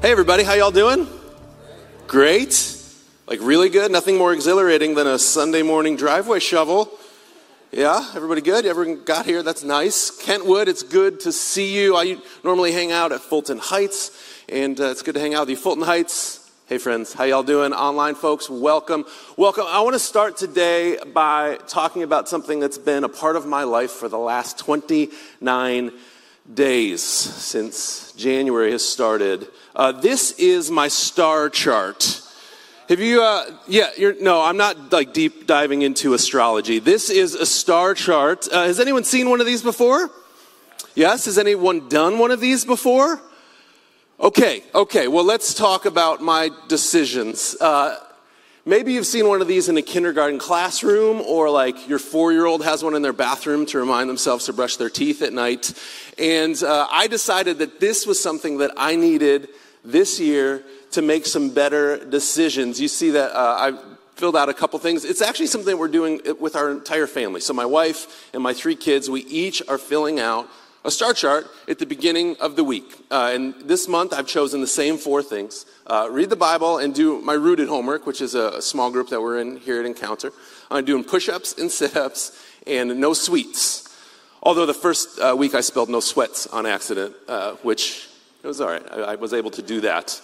Hey everybody, how y'all doing? Great. Like really good. Nothing more exhilarating than a Sunday morning driveway shovel. Yeah, everybody good? Everyone got here? That's nice. Kentwood, it's good to see you. I normally hang out at Fulton Heights, and uh, it's good to hang out with you. Fulton Heights, hey friends, how y'all doing? Online folks, welcome. Welcome. I want to start today by talking about something that's been a part of my life for the last 29 days since January has started. Uh, this is my star chart. Have you, uh, yeah, no, I'm not like deep diving into astrology. This is a star chart. Uh, has anyone seen one of these before? Yes? Has anyone done one of these before? Okay, okay, well, let's talk about my decisions. Uh, maybe you've seen one of these in a kindergarten classroom, or like your four year old has one in their bathroom to remind themselves to brush their teeth at night. And uh, I decided that this was something that I needed this year to make some better decisions. You see that uh, I filled out a couple things. It's actually something we're doing with our entire family. So, my wife and my three kids, we each are filling out a star chart at the beginning of the week. Uh, and this month, I've chosen the same four things uh, read the Bible and do my rooted homework, which is a, a small group that we're in here at Encounter. I'm doing push ups and sit ups and no sweets. Although the first uh, week I spelled no sweats on accident, uh, which it was all right. I, I, was able to do that.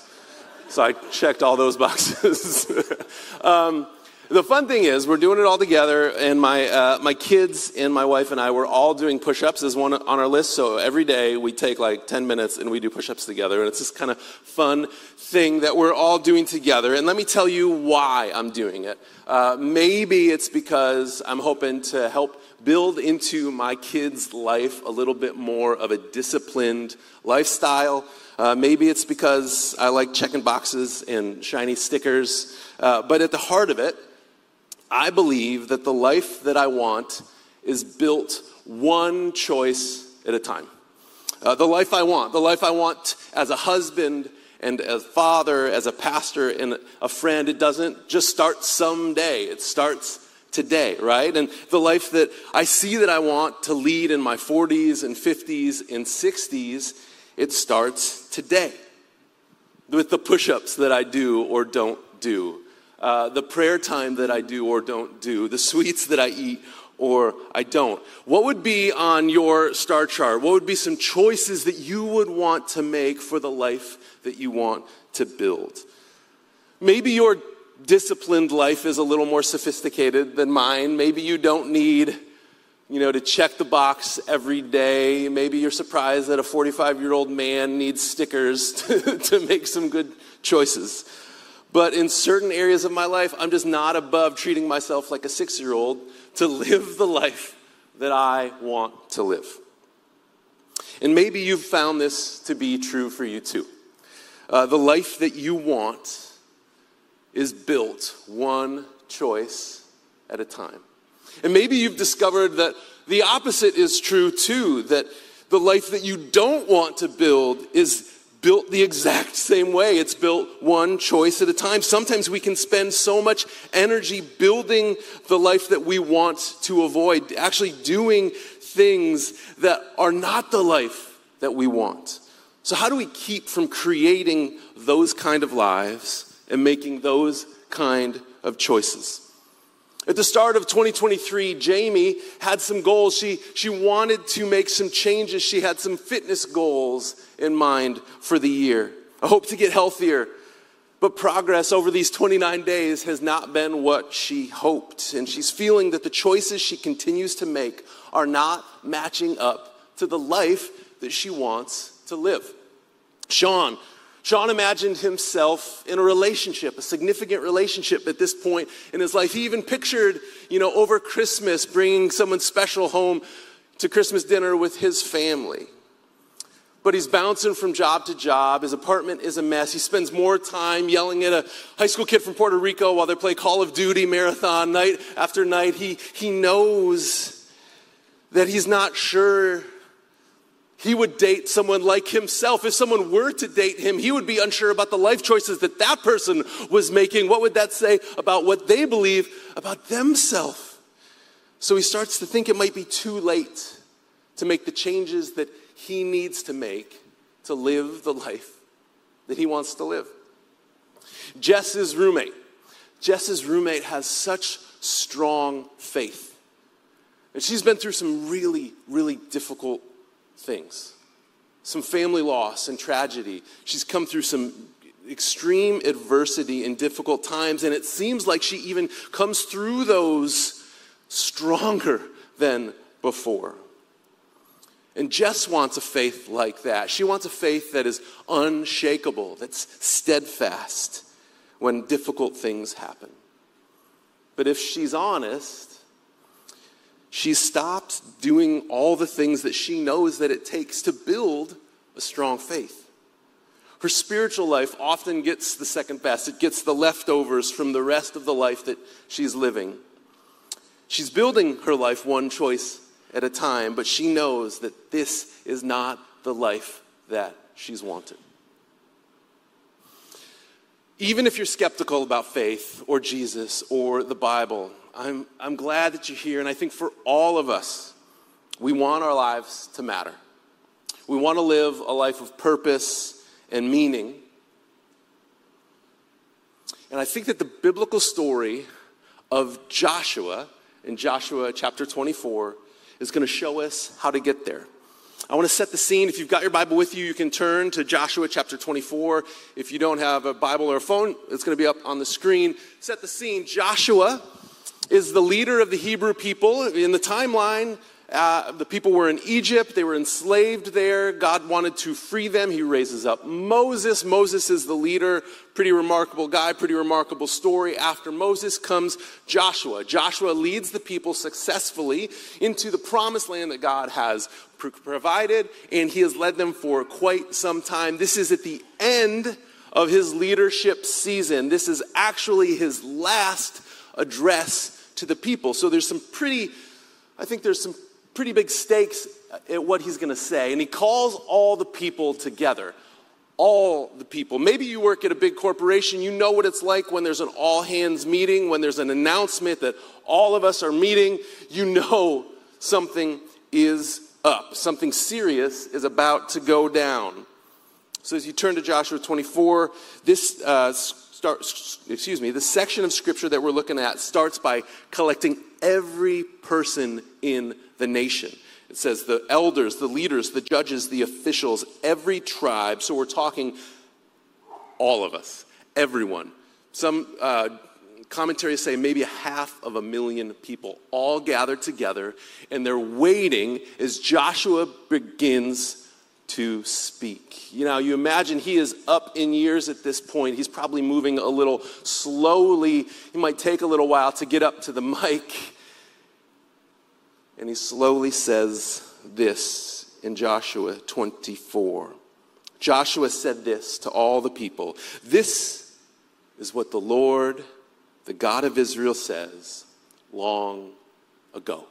So I checked all those boxes. um, the fun thing is, we're doing it all together, and my, uh, my kids and my wife and I, we're all doing push ups as one on our list. So every day we take like 10 minutes and we do push ups together. And it's this kind of fun thing that we're all doing together. And let me tell you why I'm doing it. Uh, maybe it's because I'm hoping to help build into my kids' life a little bit more of a disciplined lifestyle. Uh, maybe it's because I like checking boxes and shiny stickers. Uh, but at the heart of it, I believe that the life that I want is built one choice at a time. Uh, the life I want, the life I want as a husband and as a father, as a pastor and a friend, it doesn't just start someday. It starts today, right? And the life that I see that I want to lead in my 40s and 50s and 60s, it starts today with the push ups that I do or don't do, uh, the prayer time that I do or don't do, the sweets that I eat or I don't. What would be on your star chart? What would be some choices that you would want to make for the life that you want to build? Maybe your disciplined life is a little more sophisticated than mine. Maybe you don't need, you know, to check the box every day. Maybe you're surprised that a 45 year old man needs stickers to, to make some good choices. But in certain areas of my life, I'm just not above treating myself like a six year old to live the life that I want to live. And maybe you've found this to be true for you too. Uh, the life that you want is built one choice at a time. And maybe you've discovered that the opposite is true too, that the life that you don't want to build is built the exact same way. It's built one choice at a time. Sometimes we can spend so much energy building the life that we want to avoid, actually doing things that are not the life that we want. So, how do we keep from creating those kind of lives and making those kind of choices. At the start of 2023, Jamie had some goals. She, she wanted to make some changes. She had some fitness goals in mind for the year. I hope to get healthier. But progress over these 29 days has not been what she hoped. And she's feeling that the choices she continues to make are not matching up to the life that she wants to live. Sean Sean imagined himself in a relationship, a significant relationship at this point in his life. He even pictured, you know, over Christmas bringing someone special home to Christmas dinner with his family. But he's bouncing from job to job. His apartment is a mess. He spends more time yelling at a high school kid from Puerto Rico while they play Call of Duty marathon night after night. He, he knows that he's not sure he would date someone like himself. If someone were to date him, he would be unsure about the life choices that that person was making. What would that say about what they believe about themselves? So he starts to think it might be too late to make the changes that he needs to make to live the life that he wants to live. Jess's roommate. Jess's roommate has such strong faith. And she's been through some really, really difficult things some family loss and tragedy. She's come through some extreme adversity and difficult times, and it seems like she even comes through those stronger than before. And Jess wants a faith like that. She wants a faith that is unshakable, that's steadfast when difficult things happen. But if she's honest, she stopped doing all the things that she knows that it takes to build a strong faith. Her spiritual life often gets the second best. It gets the leftovers from the rest of the life that she's living. She's building her life one choice at a time, but she knows that this is not the life that she's wanted. Even if you're skeptical about faith or Jesus or the Bible, I'm, I'm glad that you're here. And I think for all of us, we want our lives to matter. We want to live a life of purpose and meaning. And I think that the biblical story of Joshua in Joshua chapter 24 is going to show us how to get there. I want to set the scene. If you've got your Bible with you, you can turn to Joshua chapter 24. If you don't have a Bible or a phone, it's going to be up on the screen. Set the scene. Joshua is the leader of the Hebrew people. In the timeline, uh, the people were in Egypt, they were enslaved there. God wanted to free them. He raises up Moses. Moses is the leader. Pretty remarkable guy, pretty remarkable story. After Moses comes Joshua. Joshua leads the people successfully into the promised land that God has pr- provided, and he has led them for quite some time. This is at the end of his leadership season. This is actually his last address to the people. So there's some pretty, I think there's some pretty big stakes at what he's going to say. And he calls all the people together. All the people. Maybe you work at a big corporation. You know what it's like when there's an all hands meeting, when there's an announcement that all of us are meeting. You know something is up. Something serious is about to go down. So as you turn to Joshua 24, this uh, start, excuse me, the section of scripture that we're looking at starts by collecting every person in the nation. It says the elders, the leaders, the judges, the officials, every tribe. So we're talking all of us, everyone. Some uh, commentaries say maybe a half of a million people all gathered together, and they're waiting as Joshua begins to speak. You know, you imagine he is up in years at this point. He's probably moving a little slowly. He might take a little while to get up to the mic. And he slowly says this in Joshua 24. Joshua said this to all the people This is what the Lord, the God of Israel, says long ago.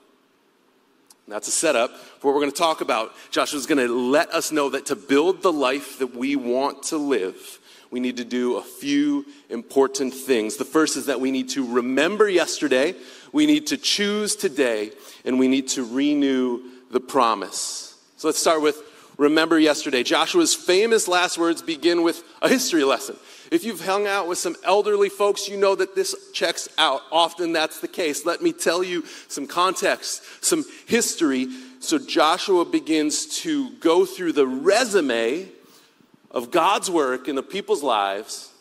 That's a setup for what we're going to talk about. Joshua's going to let us know that to build the life that we want to live, we need to do a few important things. The first is that we need to remember yesterday, we need to choose today, and we need to renew the promise. So let's start with remember yesterday. Joshua's famous last words begin with a history lesson. If you've hung out with some elderly folks, you know that this checks out. Often that's the case. Let me tell you some context, some history. So Joshua begins to go through the resume of God's work in the people's lives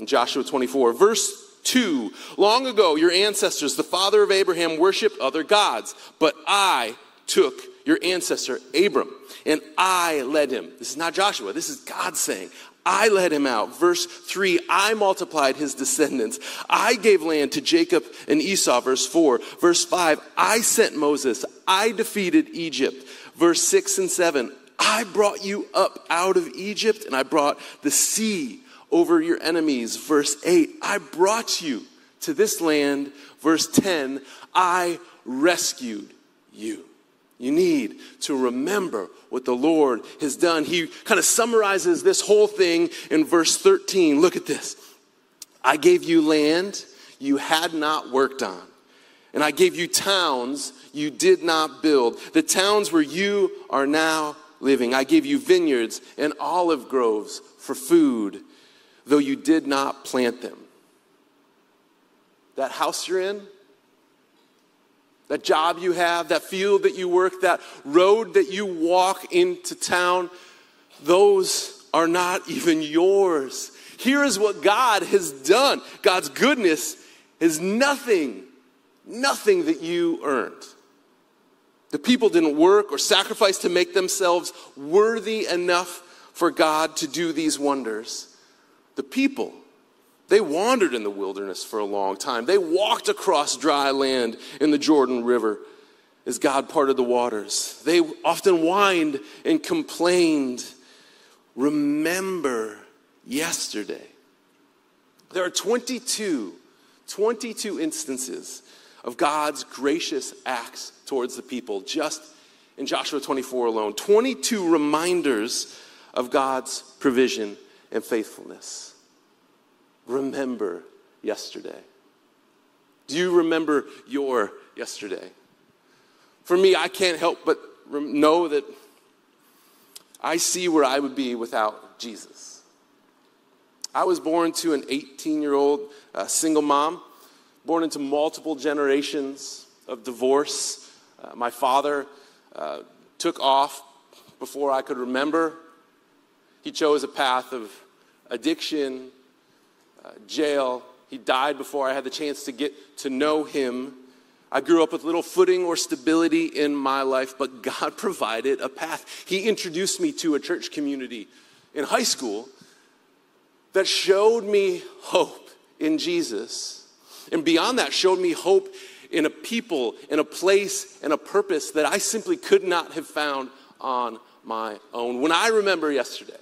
in Joshua 24. Verse 2 Long ago, your ancestors, the father of Abraham, worshiped other gods, but I took your ancestor, Abram, and I led him. This is not Joshua, this is God saying, I led him out. Verse 3, I multiplied his descendants. I gave land to Jacob and Esau. Verse 4. Verse 5, I sent Moses. I defeated Egypt. Verse 6 and 7, I brought you up out of Egypt and I brought the sea over your enemies. Verse 8, I brought you to this land. Verse 10, I rescued you. You need to remember what the Lord has done. He kind of summarizes this whole thing in verse 13. Look at this. I gave you land you had not worked on, and I gave you towns you did not build, the towns where you are now living. I gave you vineyards and olive groves for food, though you did not plant them. That house you're in, that job you have, that field that you work, that road that you walk into town, those are not even yours. Here is what God has done. God's goodness is nothing, nothing that you earned. The people didn't work or sacrifice to make themselves worthy enough for God to do these wonders. The people, they wandered in the wilderness for a long time. They walked across dry land in the Jordan River as God parted the waters. They often whined and complained. Remember yesterday. There are 22, 22 instances of God's gracious acts towards the people just in Joshua 24 alone. 22 reminders of God's provision and faithfulness. Remember yesterday. Do you remember your yesterday? For me, I can't help but know that I see where I would be without Jesus. I was born to an 18 year old uh, single mom born into multiple generations of divorce. Uh, my father uh, took off before I could remember. He chose a path of addiction, jail. He died before I had the chance to get to know him. I grew up with little footing or stability in my life, but God provided a path. He introduced me to a church community in high school that showed me hope in Jesus and beyond that, showed me hope in a people, in a place, and a purpose that I simply could not have found on my own. When I remember yesterday,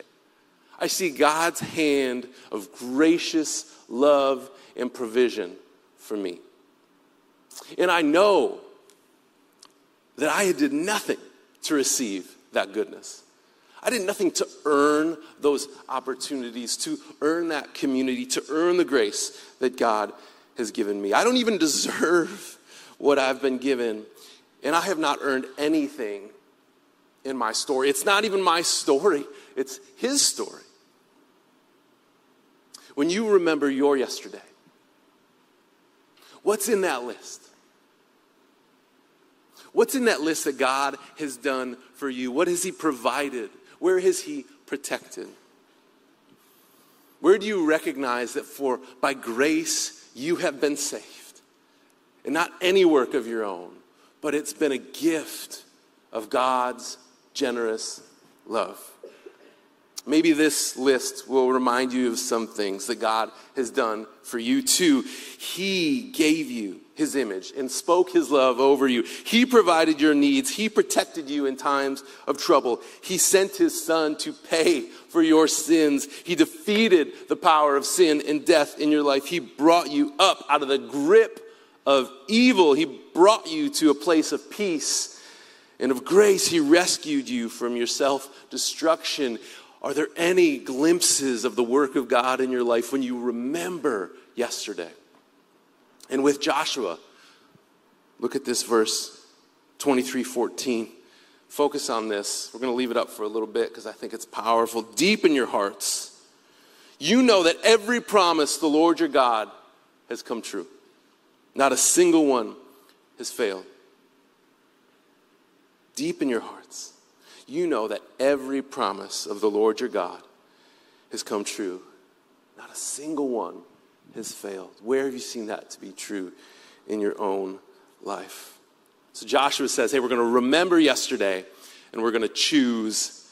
I see God's hand of gracious love and provision for me. And I know that I did nothing to receive that goodness. I did nothing to earn those opportunities, to earn that community, to earn the grace that God has given me. I don't even deserve what I've been given, and I have not earned anything in my story. It's not even my story, it's His story. When you remember your yesterday, what's in that list? What's in that list that God has done for you? What has He provided? Where has He protected? Where do you recognize that for by grace you have been saved. And not any work of your own, but it's been a gift of God's generous love. Maybe this list will remind you of some things that God has done for you too. He gave you his image and spoke his love over you. He provided your needs. He protected you in times of trouble. He sent his son to pay for your sins. He defeated the power of sin and death in your life. He brought you up out of the grip of evil. He brought you to a place of peace and of grace. He rescued you from your self destruction. Are there any glimpses of the work of God in your life when you remember yesterday? And with Joshua, look at this verse 23 14. Focus on this. We're going to leave it up for a little bit because I think it's powerful. Deep in your hearts, you know that every promise the Lord your God has come true. Not a single one has failed. Deep in your hearts, you know that every promise of the Lord your God has come true. Not a single one has failed. Where have you seen that to be true in your own life? So Joshua says, hey, we're going to remember yesterday and we're going to choose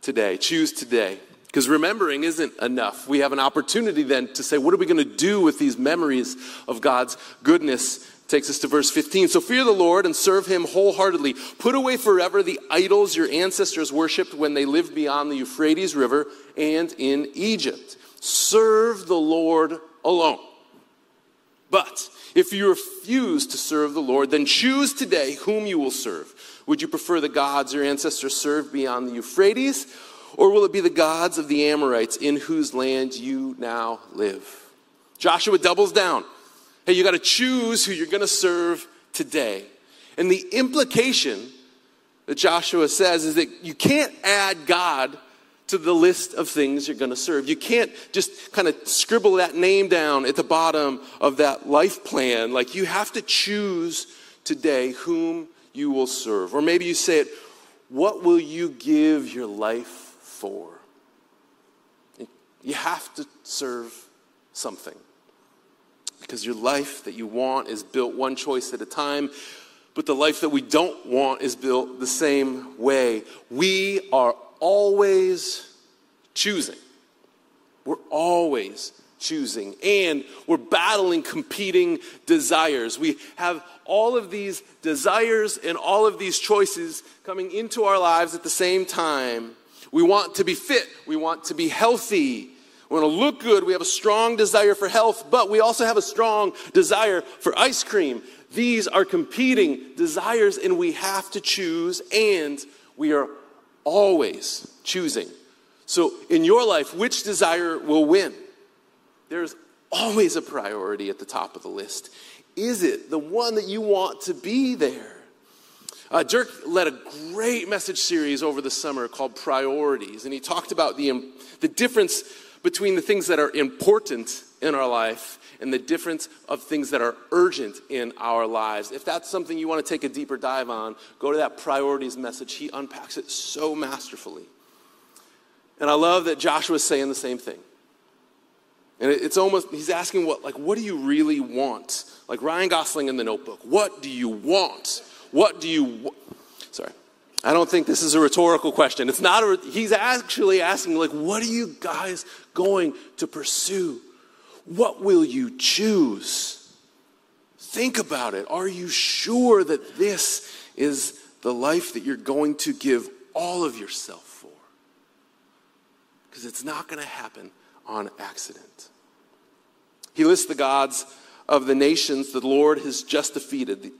today. Choose today. Because remembering isn't enough. We have an opportunity then to say, what are we going to do with these memories of God's goodness takes us to verse 15. So fear the Lord and serve him wholeheartedly. Put away forever the idols your ancestors worshiped when they lived beyond the Euphrates River and in Egypt. Serve the Lord alone. But if you refuse to serve the Lord, then choose today whom you will serve. Would you prefer the gods your ancestors served beyond the Euphrates, or will it be the gods of the Amorites in whose land you now live? Joshua doubles down. Hey, you got to choose who you're going to serve today. And the implication that Joshua says is that you can't add God to the list of things you're going to serve. You can't just kind of scribble that name down at the bottom of that life plan. Like you have to choose today whom you will serve. Or maybe you say it, what will you give your life for? You have to serve something. Because your life that you want is built one choice at a time, but the life that we don't want is built the same way. We are always choosing. We're always choosing. And we're battling competing desires. We have all of these desires and all of these choices coming into our lives at the same time. We want to be fit, we want to be healthy. We want to look good. We have a strong desire for health, but we also have a strong desire for ice cream. These are competing desires, and we have to choose, and we are always choosing. So, in your life, which desire will win? There's always a priority at the top of the list. Is it the one that you want to be there? Uh, Dirk led a great message series over the summer called Priorities, and he talked about the, the difference between the things that are important in our life and the difference of things that are urgent in our lives. If that's something you want to take a deeper dive on, go to that priorities message. He unpacks it so masterfully. And I love that Joshua's saying the same thing. And it's almost, he's asking what, like, what do you really want? Like Ryan Gosling in the notebook. What do you want? What do you? Sorry. I don't think this is a rhetorical question. It's not a, he's actually asking, like, what are you guys going to pursue? What will you choose? Think about it. Are you sure that this is the life that you're going to give all of yourself for? Because it's not going to happen on accident. He lists the gods of the nations the Lord has just defeated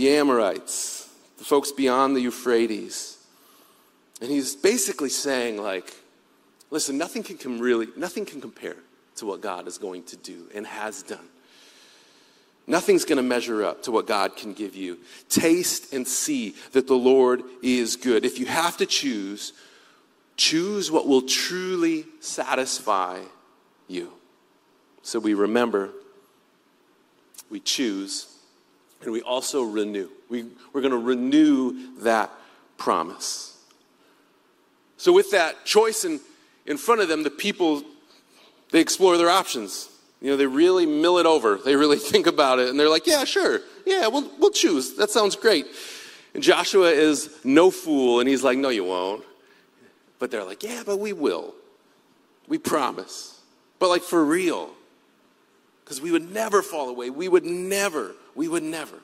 the, Amorites, the folks beyond the Euphrates. And he's basically saying, like, listen, nothing can come really, nothing can compare to what God is going to do and has done. Nothing's going to measure up to what God can give you. Taste and see that the Lord is good. If you have to choose, choose what will truly satisfy you. So we remember, we choose, and we also renew. We, we're going to renew that promise. So, with that choice in, in front of them, the people, they explore their options. You know, they really mill it over. They really think about it, and they're like, yeah, sure. Yeah, we'll, we'll choose. That sounds great. And Joshua is no fool, and he's like, no, you won't. But they're like, yeah, but we will. We promise. But like for real because we would never fall away. We would never, we would never.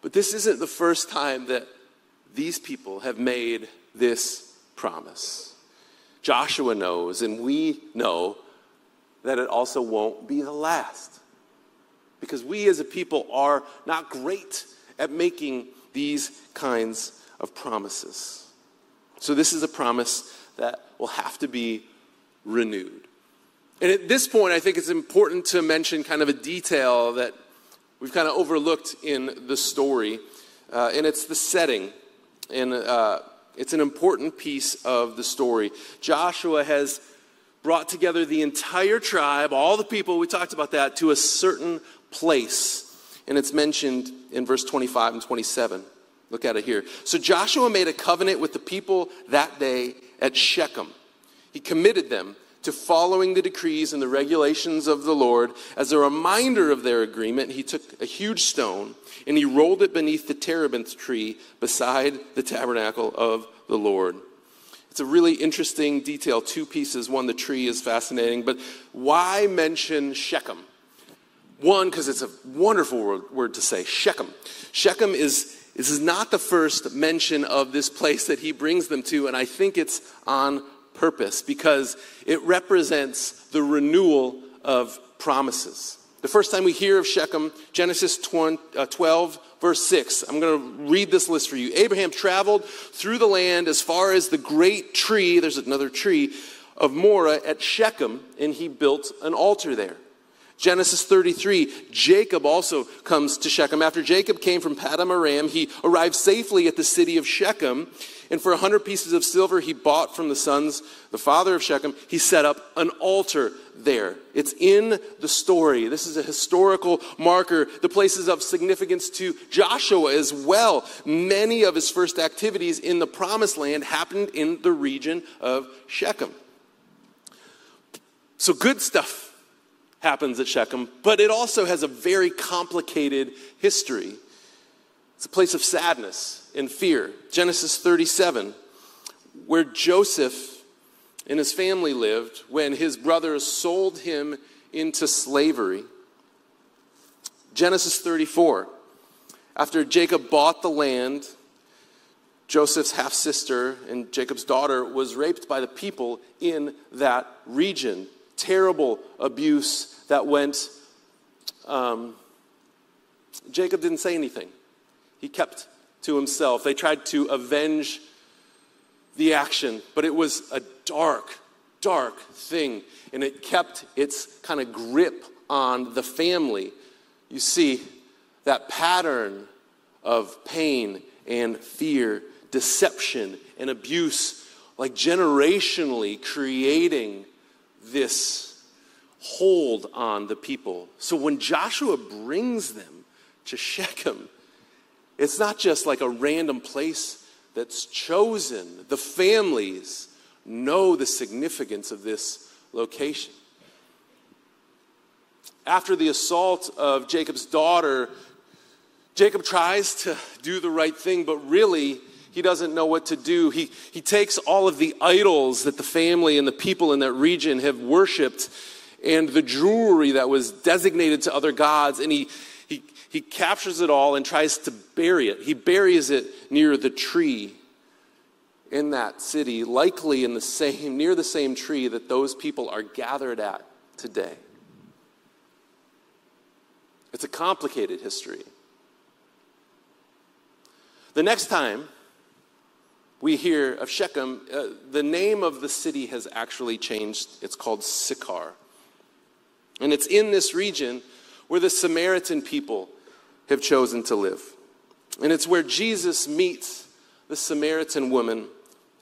But this isn't the first time that these people have made this promise. Joshua knows, and we know that it also won't be the last. Because we as a people are not great at making these kinds of promises. So, this is a promise that will have to be renewed. And at this point, I think it's important to mention kind of a detail that we've kind of overlooked in the story, uh, and it's the setting. And uh, it's an important piece of the story. Joshua has brought together the entire tribe, all the people, we talked about that, to a certain place. And it's mentioned in verse 25 and 27. Look at it here. So Joshua made a covenant with the people that day at Shechem. He committed them to following the decrees and the regulations of the Lord. As a reminder of their agreement, he took a huge stone and he rolled it beneath the terebinth tree beside the tabernacle of the Lord. It's a really interesting detail, two pieces. One, the tree is fascinating, but why mention Shechem? One, because it's a wonderful word, to say, Shechem. Shechem is this is not the first mention of this place that he brings them to, and I think it's on purpose because it represents the renewal of promises. The first time we hear of Shechem, Genesis uh, 12, verse 6. I'm going to read this list for you. Abraham traveled through the land as far as the great tree, there's another tree, of Moreh at Shechem, and he built an altar there. Genesis 33, Jacob also comes to Shechem. After Jacob came from Paddan Aram, he arrived safely at the city of Shechem. And for a hundred pieces of silver he bought from the sons, the father of Shechem, he set up an altar there. It's in the story. This is a historical marker. The place is of significance to Joshua as well. Many of his first activities in the promised land happened in the region of Shechem. So good stuff happens at Shechem, but it also has a very complicated history. It's a place of sadness and fear. Genesis 37, where Joseph and his family lived when his brothers sold him into slavery. Genesis 34, after Jacob bought the land, Joseph's half sister and Jacob's daughter was raped by the people in that region. Terrible abuse that went, um, Jacob didn't say anything. He kept to himself. They tried to avenge the action, but it was a dark, dark thing, and it kept its kind of grip on the family. You see that pattern of pain and fear, deception and abuse, like generationally creating this hold on the people. So when Joshua brings them to Shechem, it's not just like a random place that's chosen. The families know the significance of this location. After the assault of Jacob's daughter, Jacob tries to do the right thing, but really, he doesn't know what to do. He, he takes all of the idols that the family and the people in that region have worshiped and the jewelry that was designated to other gods, and he, he, captures it all and tries to bury it. He buries it near the tree in that city, likely in the same, near the same tree that those people are gathered at today. It's a complicated history. The next time we hear of Shechem, uh, the name of the city has actually changed. It's called Sychar. And it's in this region where the Samaritan people have chosen to live. And it's where Jesus meets the Samaritan woman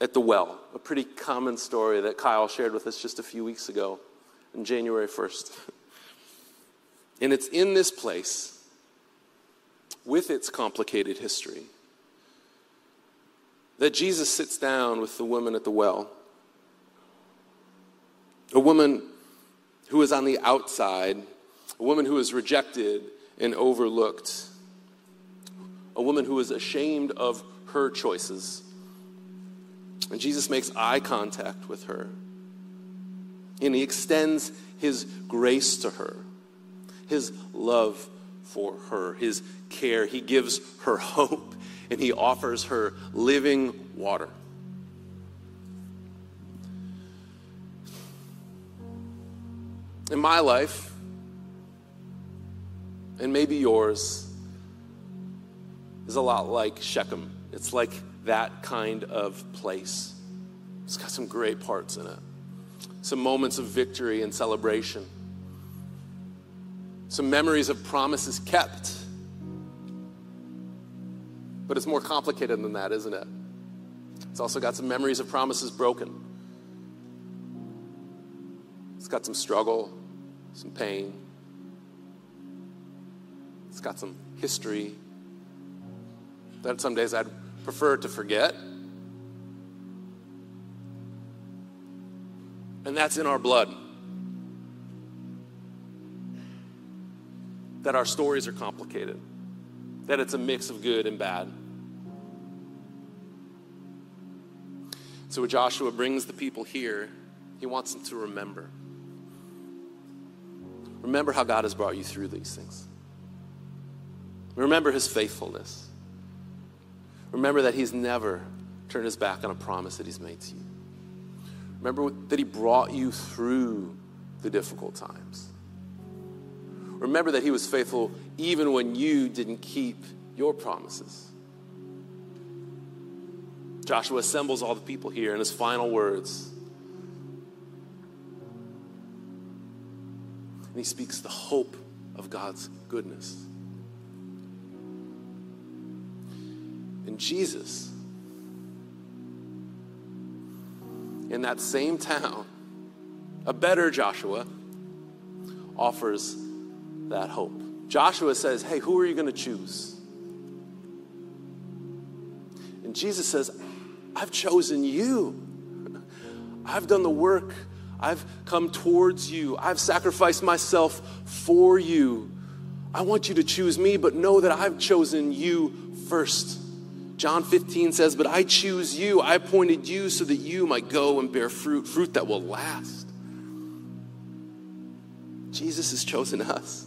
at the well, a pretty common story that Kyle shared with us just a few weeks ago on January 1st. And it's in this place, with its complicated history, that Jesus sits down with the woman at the well. A woman who is on the outside, a woman who is rejected and overlooked, a woman who is ashamed of her choices. And Jesus makes eye contact with her. And he extends his grace to her, his love for her, his care. He gives her hope, and he offers her living water. in my life, and maybe yours, is a lot like Shechem. It's like that kind of place. It's got some great parts in it, some moments of victory and celebration, some memories of promises kept. But it's more complicated than that, isn't it? It's also got some memories of promises broken. It's got some struggle, some pain. It's got some history that some days I'd prefer to forget. And that's in our blood. That our stories are complicated, that it's a mix of good and bad. So when Joshua brings the people here, he wants them to remember. Remember how God has brought you through these things. Remember his faithfulness. Remember that he's never turned his back on a promise that he's made to you. Remember that he brought you through the difficult times. Remember that he was faithful even when you didn't keep your promises. Joshua assembles all the people here in his final words And he speaks the hope of God's goodness. And Jesus, in that same town, a better Joshua, offers that hope. Joshua says, Hey, who are you going to choose? And Jesus says, I've chosen you. I've done the work. I've come towards you. I've sacrificed myself for you. I want you to choose me, but know that I've chosen you first. John 15 says, But I choose you. I appointed you so that you might go and bear fruit, fruit that will last. Jesus has chosen us.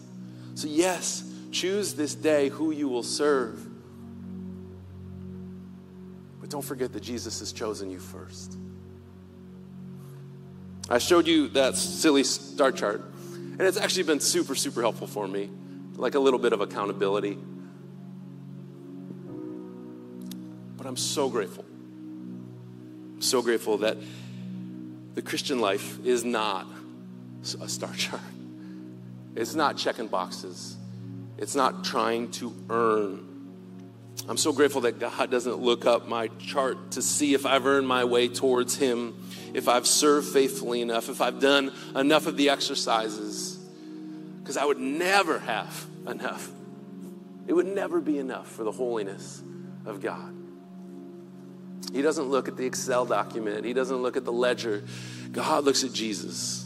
So, yes, choose this day who you will serve. But don't forget that Jesus has chosen you first. I showed you that silly star chart, and it's actually been super, super helpful for me, like a little bit of accountability. I'm so grateful. I'm so grateful that the Christian life is not a star chart. It's not checking boxes. It's not trying to earn. I'm so grateful that God doesn't look up my chart to see if I've earned my way towards Him, if I've served faithfully enough, if I've done enough of the exercises. Because I would never have enough. It would never be enough for the holiness of God. He doesn't look at the Excel document, He doesn't look at the ledger. God looks at Jesus.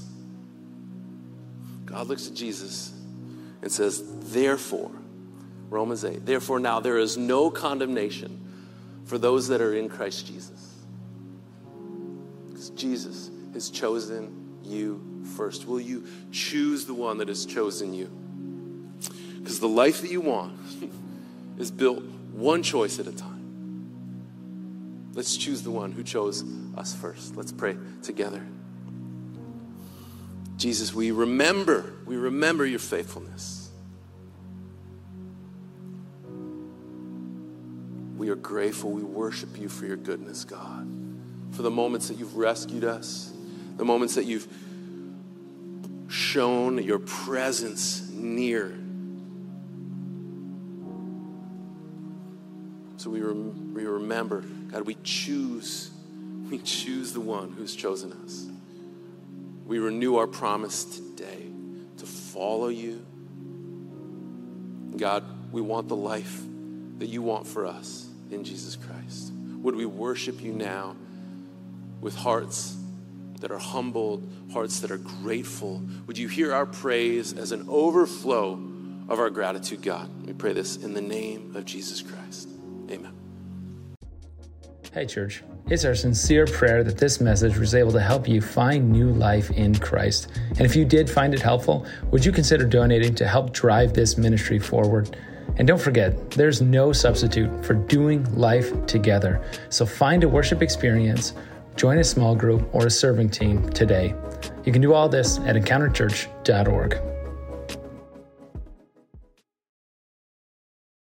God looks at Jesus and says, Therefore, Romans 8, therefore now there is no condemnation for those that are in Christ Jesus. Because Jesus has chosen you first. Will you choose the one that has chosen you? Because the life that you want is built one choice at a time. Let's choose the one who chose us first. Let's pray together. Jesus, we remember, we remember your faithfulness. We are grateful. We worship you for your goodness, God. For the moments that you've rescued us, the moments that you've shown your presence near. So we, rem- we remember, God, we choose, we choose the one who's chosen us. We renew our promise today to follow you. God, we want the life that you want for us in Jesus Christ. Would we worship you now with hearts that are humbled, hearts that are grateful? Would you hear our praise as an overflow of our gratitude, God? We pray this in the name of Jesus Christ. Amen. Hey, church. It's our sincere prayer that this message was able to help you find new life in Christ. And if you did find it helpful, would you consider donating to help drive this ministry forward? And don't forget, there's no substitute for doing life together. So find a worship experience, join a small group or a serving team today. You can do all this at encounterchurch.org.